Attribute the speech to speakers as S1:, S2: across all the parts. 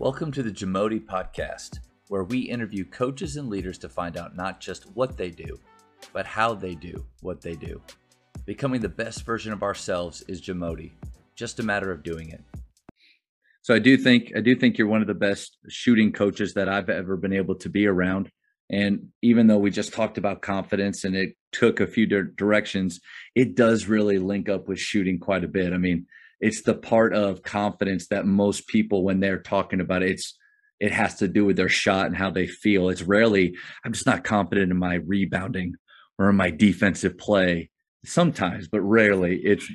S1: Welcome to the Jamodi Podcast, where we interview coaches and leaders to find out not just what they do, but how they do what they do. Becoming the best version of ourselves is Jamodi, just a matter of doing it. So I do think I do think you're one of the best shooting coaches that I've ever been able to be around. And even though we just talked about confidence and it took a few di- directions, it does really link up with shooting quite a bit. I mean, it's the part of confidence that most people when they're talking about it, it's it has to do with their shot and how they feel. It's rarely i'm just not confident in my rebounding or in my defensive play sometimes but rarely. It's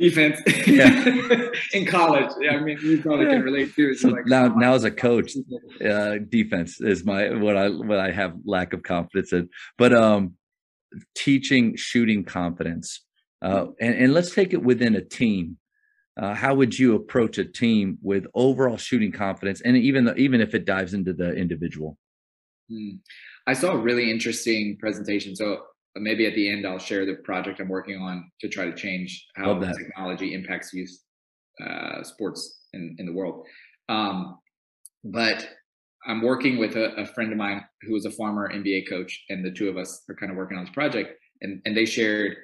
S2: defense.
S1: Yeah.
S2: in college. Yeah, i mean you probably can relate to it
S1: so
S2: like,
S1: now now as a coach uh defense is my what i what i have lack of confidence in. But um teaching shooting confidence uh and, and let's take it within a team uh, how would you approach a team with overall shooting confidence and even though, even if it dives into the individual?
S2: Hmm. i saw a really interesting presentation so uh, maybe at the end i'll share the project i'm working on to try to change how technology impacts youth uh, sports in, in the world. Um, but i'm working with a, a friend of mine who is a former nba coach and the two of us are kind of working on this project and, and they shared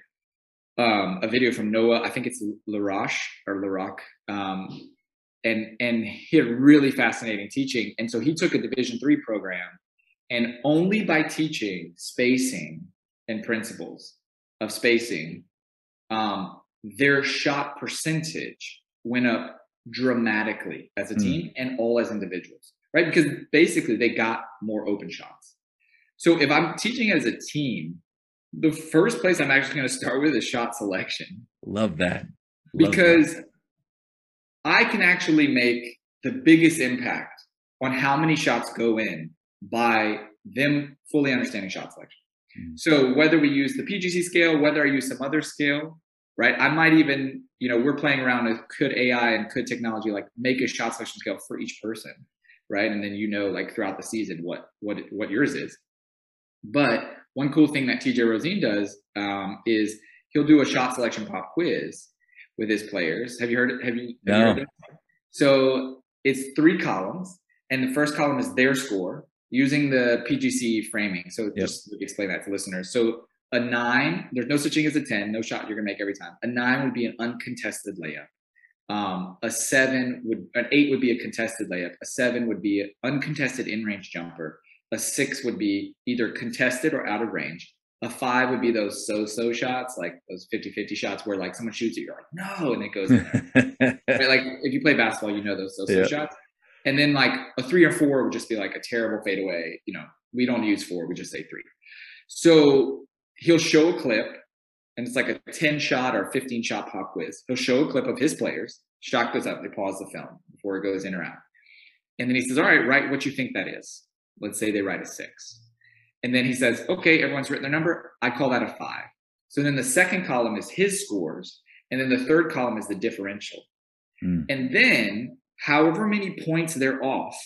S2: um, a video from Noah. I think it's LaRoche or LaRock. Um, and and he had really fascinating teaching. And so he took a Division three program, and only by teaching spacing and principles of spacing, um, their shot percentage went up dramatically as a
S1: Hmm.
S2: team and all as individuals, right? Because basically they got more open shots. So if I'm teaching as a team, the first place I'm actually going to start with is shot selection
S1: love that Love that.
S2: because I can actually make the biggest impact on how many shots go in by them fully understanding shot selection.
S1: Mm.
S2: So whether we use the PGC scale, whether I use some other scale, right? I might even, you know, we're playing around with could AI and could technology like make a shot selection scale for each person, right? And then you know, like throughout the season, what what what yours is. But one cool thing that TJ Rosine does um, is he'll do a shot selection pop quiz with his players. Have you heard? Have you? Have you
S1: No.
S2: heard it? So it's three columns, and the first column is their score using the PGC framing. So
S1: Yep.
S2: just explain that to listeners. So a nine, there's no such thing as a ten. No shot you're gonna make every time. A nine would be an uncontested layup. Um, a seven would, an eight would be a contested layup. A seven would be an uncontested in-range jumper. A six would be either contested or out of range. A five would be those so-so shots, like those 50-50 shots where like someone shoots it, you're like, no, and it goes. Like if you play basketball, you know those so-so
S1: Yeah.
S2: shots. And then like a three or four would just be like a terrible fadeaway. You know, we don't use four, we just say three. So he'll show a clip, and it's like a 10 shot or 15 shot pop quiz. He'll show a clip of his players. Shot goes up, they pause the film before it goes in or out. And then he says, All right, write what you think that is. Let's say they write a six. And then he says, Okay, everyone's written their number. I call that a five. So then the second column is his scores. And then the third column is the differential.
S1: Hmm.
S2: And then however many points they're off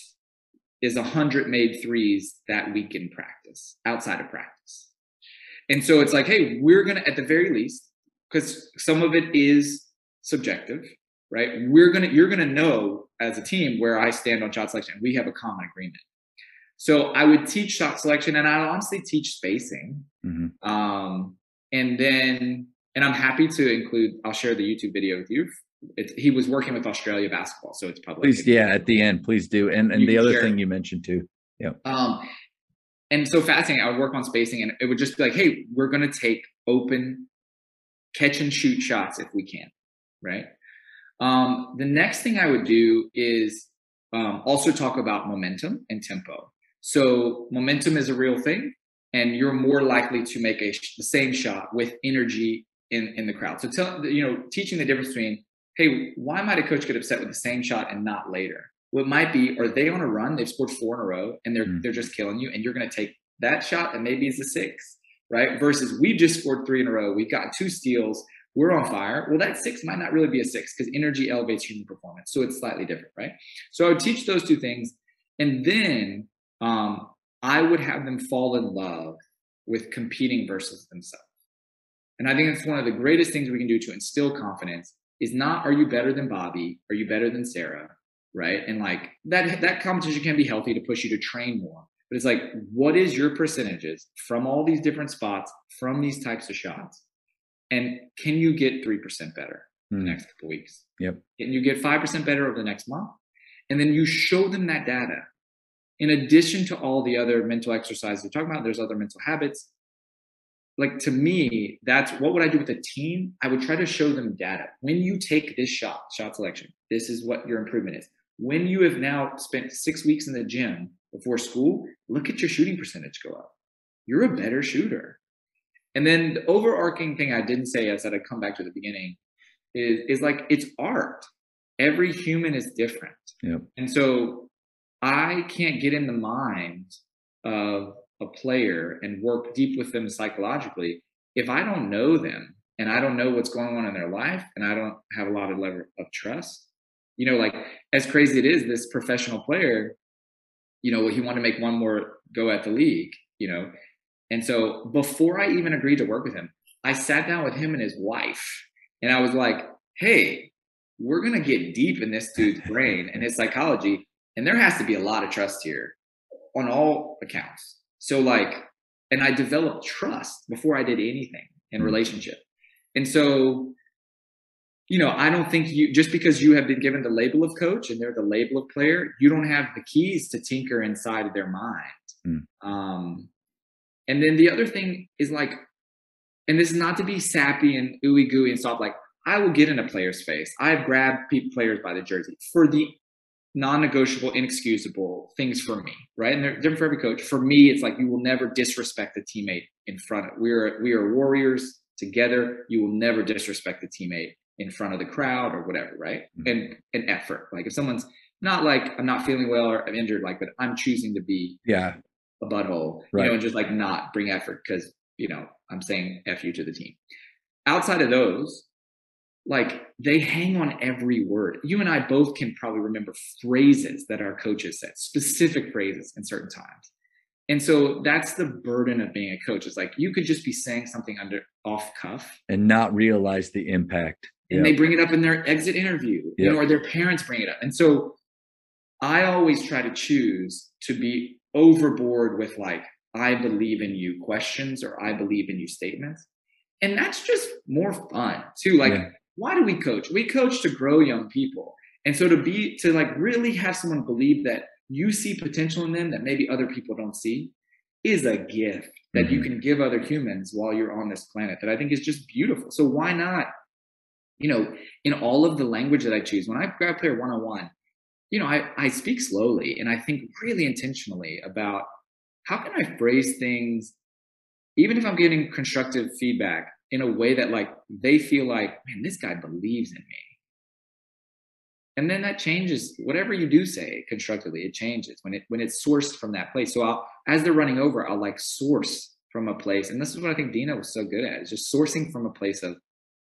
S2: is a hundred made threes that week in practice, outside of practice. And so it's like, hey, we're gonna at the very least, because some of it is subjective, right? We're gonna you're gonna know as a team where I stand on shot selection. We have a common agreement. So I would teach shot selection and I'd honestly teach spacing.
S1: Mhm.
S2: Um, and then, and I'm happy to include, I'll share the YouTube video with you. It's, he was working with Australia basketball, so it's public.
S1: please yeah at the end please do and and
S2: You
S1: the other
S2: share.
S1: thing you mentioned too
S2: Um, and so fascinating. I would work on spacing, and it would just be like, "Hey, we're going to take open catch and shoot shots if we can." Right. Um, the next thing I would do is um, also talk about momentum and tempo. So momentum is a real thing, and you're more likely to make a the same shot with energy in in the crowd. So tell you know teaching the difference between, hey, why might a coach get upset with the same shot and not later? What might be, are they on a run? They've scored four in a row, and they're
S1: Mm.
S2: they're just killing you, and you're going to take that shot, and maybe it's a six, right? Versus we've just scored three in a row. We've got two steals. We're on fire. Well, that six might not really be a six because energy elevates human performance. So it's slightly different, right? So I would teach those two things. And then um, I would have them fall in love with competing versus themselves. And I think it's one of the greatest things we can do to instill confidence is not are you better than Bobby? Are you better than Sarah? right? And like that that competition can be healthy to push you to train more. But it's like, what is your percentages from all these different spots from these types of shots? And can you get three percent better mm. the hmm. next couple weeks?
S1: Yep.
S2: Can you get five percent better over the next month? And then you show them that data. In addition to all the other mental exercises we're talking about, there's other mental habits. Like to me, that's what would I do with a team? I would try to show them data. When you take this shot, shot selection, this is what your improvement is. When you have now spent six weeks in the gym before school, look at your shooting percentage go up. You're a better shooter. And then the overarching thing I didn't say, I said I'd come back to the beginning, is, is like it's art. Every human is different.
S1: Yep.
S2: And so I can't get in the mind of a player and work deep with them psychologically if I don't know them and I don't know what's going on in their life and I don't have a lot of level of trust. You know, like as crazy it is, this professional player, you know, he wanted to make one more go at the league, you know. And so before I even agreed to work with him, I sat down with him and his wife and I was like, hey, we're going to get deep in this dude's brain and his psychology. And there has to be a lot of trust here on all accounts. So, like, and I developed trust before I did anything in mm-hmm. relationship. And so, you know, I don't think you just because you have been given the label of coach and they're the label of player, you don't have the keys to tinker inside of their mind. Mm. Um, and then the other thing is like, and this is not to be sappy and ooey gooey and soft, like I will get in a player's face. I've grabbed players by the jersey for the non-negotiable, inexcusable things for me, right? And they're different for every coach. For me, it's like you will never disrespect a teammate in front of. We are we are warriors together. You will never disrespect a teammate in front of the crowd or whatever, right? Mm-hmm. And an effort. Like if someone's not like I'm not feeling well or I'm injured, like, but I'm choosing to be
S1: yeah
S2: a butthole, right. you know, and just like not bring effort because you know I'm saying f you to the team. Outside of those, like they hang on every word. You and I both can probably remember phrases that our coaches said, specific phrases in certain times. And so that's the burden of being a coach. It's like you could just be saying something under off cuff
S1: and not realize the impact.
S2: And yep. they bring it up in their exit interview, yep. you know, or their parents bring it up. And so I always try to choose to be overboard with like, I believe in you questions or I believe in you statements. And that's just more fun too. Like yeah why do we coach? We coach to grow young people. And so to be to like really have someone believe that you see potential in them that maybe other people don't see is a gift that mm-hmm. you can give other humans while you're on this planet that I think is just beautiful. So why not, you know, in all of the language that I choose, when I grab player one on one, you know, I, I speak slowly and I think really intentionally about how can I phrase things, even if I'm getting constructive feedback, in a way that like they feel like, man, this guy believes in me. And then that changes whatever you do say constructively, it changes when it when it's sourced from that place. So I'll as they're running over, I'll like source from a place. And this is what I think Dina was so good at, is just sourcing from a place of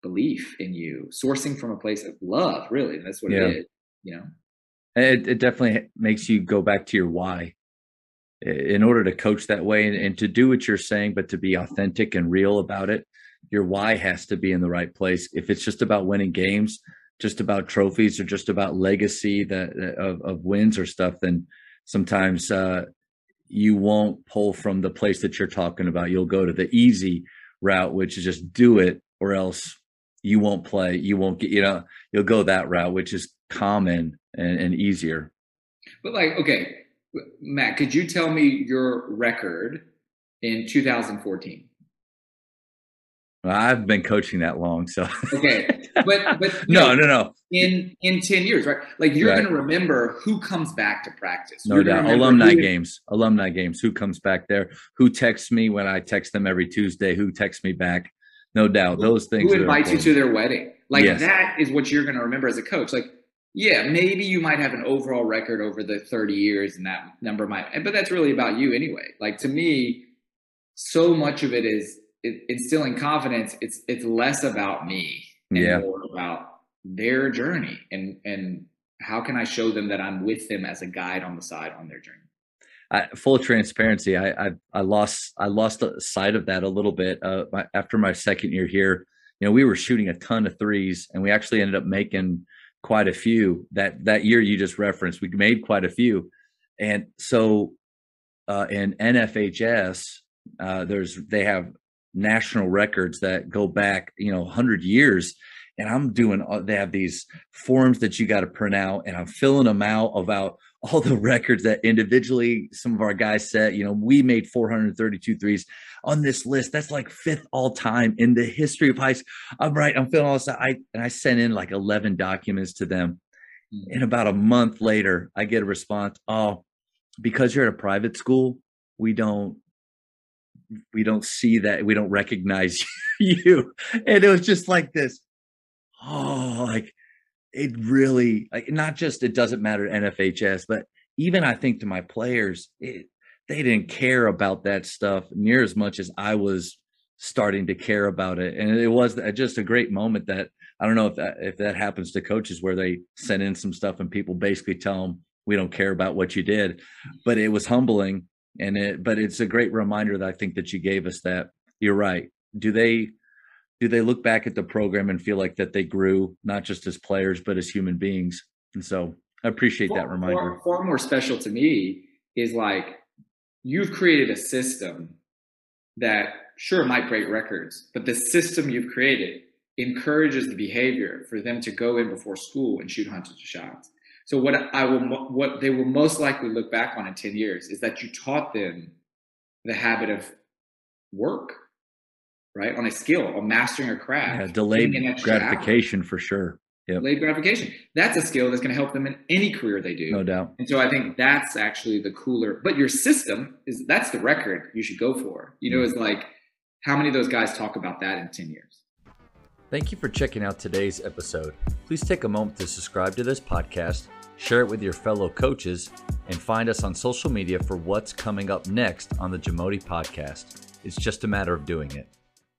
S2: belief in you, sourcing from a place of love, really. That's what yeah. it is, you know.
S1: It, it definitely makes you go back to your why in order to coach that way and, and, to do what you're saying, but to be authentic and real about it your why has to be in the right place. If it's just about winning games, just about trophies, or just about legacy that of, of wins or stuff, then sometimes uh, you won't pull from the place that you're talking about. You'll go to the easy route, which is just do it, or else you won't play. You won't get. You know, you'll go that route, which is common and, and easier.
S2: But like, okay, Matt, could you tell me your record in 2014?
S1: Well, I've been coaching that long, so
S2: okay. But but
S1: no, no, no.
S2: In in ten years, right? Like you're right. going to remember who comes back to practice.
S1: No
S2: you're
S1: doubt. Alumni games, alumni games. Who comes back there? Who texts me when I text them every Tuesday? Who texts me back? No doubt. Those things.
S2: Who invites you to their wedding? Like yes. that is what you're going to remember as a coach. Like yeah, maybe you might have an overall record over the 30 years, and that number might. But that's really about you anyway. Like to me, so much of it is it, instilling confidence, it's it's less about me and yeah. more about their journey and and how can I show them that I'm with them as a guide on the side on their journey.
S1: I, full transparency, I, I, I lost I lost sight of that a little bit uh, my, after my second year here. You know, we were shooting a ton of threes, and we actually ended up making quite a few that that year you just referenced. We made quite a few, and so uh, in NFHS, uh, there's they have national records that go back, you know, hundred years. And I'm doing. They have these forms that you got to print out, and I'm filling them out about all the records that individually some of our guys set. You know, we made 432 threes on this list. That's like fifth all time in the history of high school. I'm right. I'm feeling all this. Out. I and I sent in like 11 documents to them. Mm-hmm. And about a month later, I get a response. Oh, because you're at a private school, we don't we don't see that we don't recognize you. And it was just like this. Oh, like it really like not just it doesn't matter NFHS, but even I think to my players, it, they didn't care about that stuff near as much as I was starting to care about it. And it was just a great moment that I don't know if that if that happens to coaches where they send in some stuff and people basically tell them we don't care about what you did, but it was humbling and it but it's a great reminder that I think that you gave us that you're right. Do they do they look back at the program and feel like that they grew not just as players but as human beings? And so I appreciate far, that reminder.
S2: Far, far more special to me is like you've created a system that sure might break records, but the system you've created encourages the behavior for them to go in before school and shoot hundreds of shots. So what I will, what they will most likely look back on in 10 years is that you taught them the habit of work, right? On a skill, on mastering a craft.
S1: Yeah, delayed gratification for sure.
S2: Yep. Delayed gratification. That's a skill that's going to help them in any career they do.
S1: No doubt.
S2: And so I think that's actually the cooler. But your system is that's the record you should go for. You know, mm-hmm. is like how many of those guys talk about that in 10 years?
S1: Thank you for checking out today's episode. Please take a moment to subscribe to this podcast, share it with your fellow coaches, and find us on social media for what's coming up next on the Jamodi podcast. It's just a matter of doing it.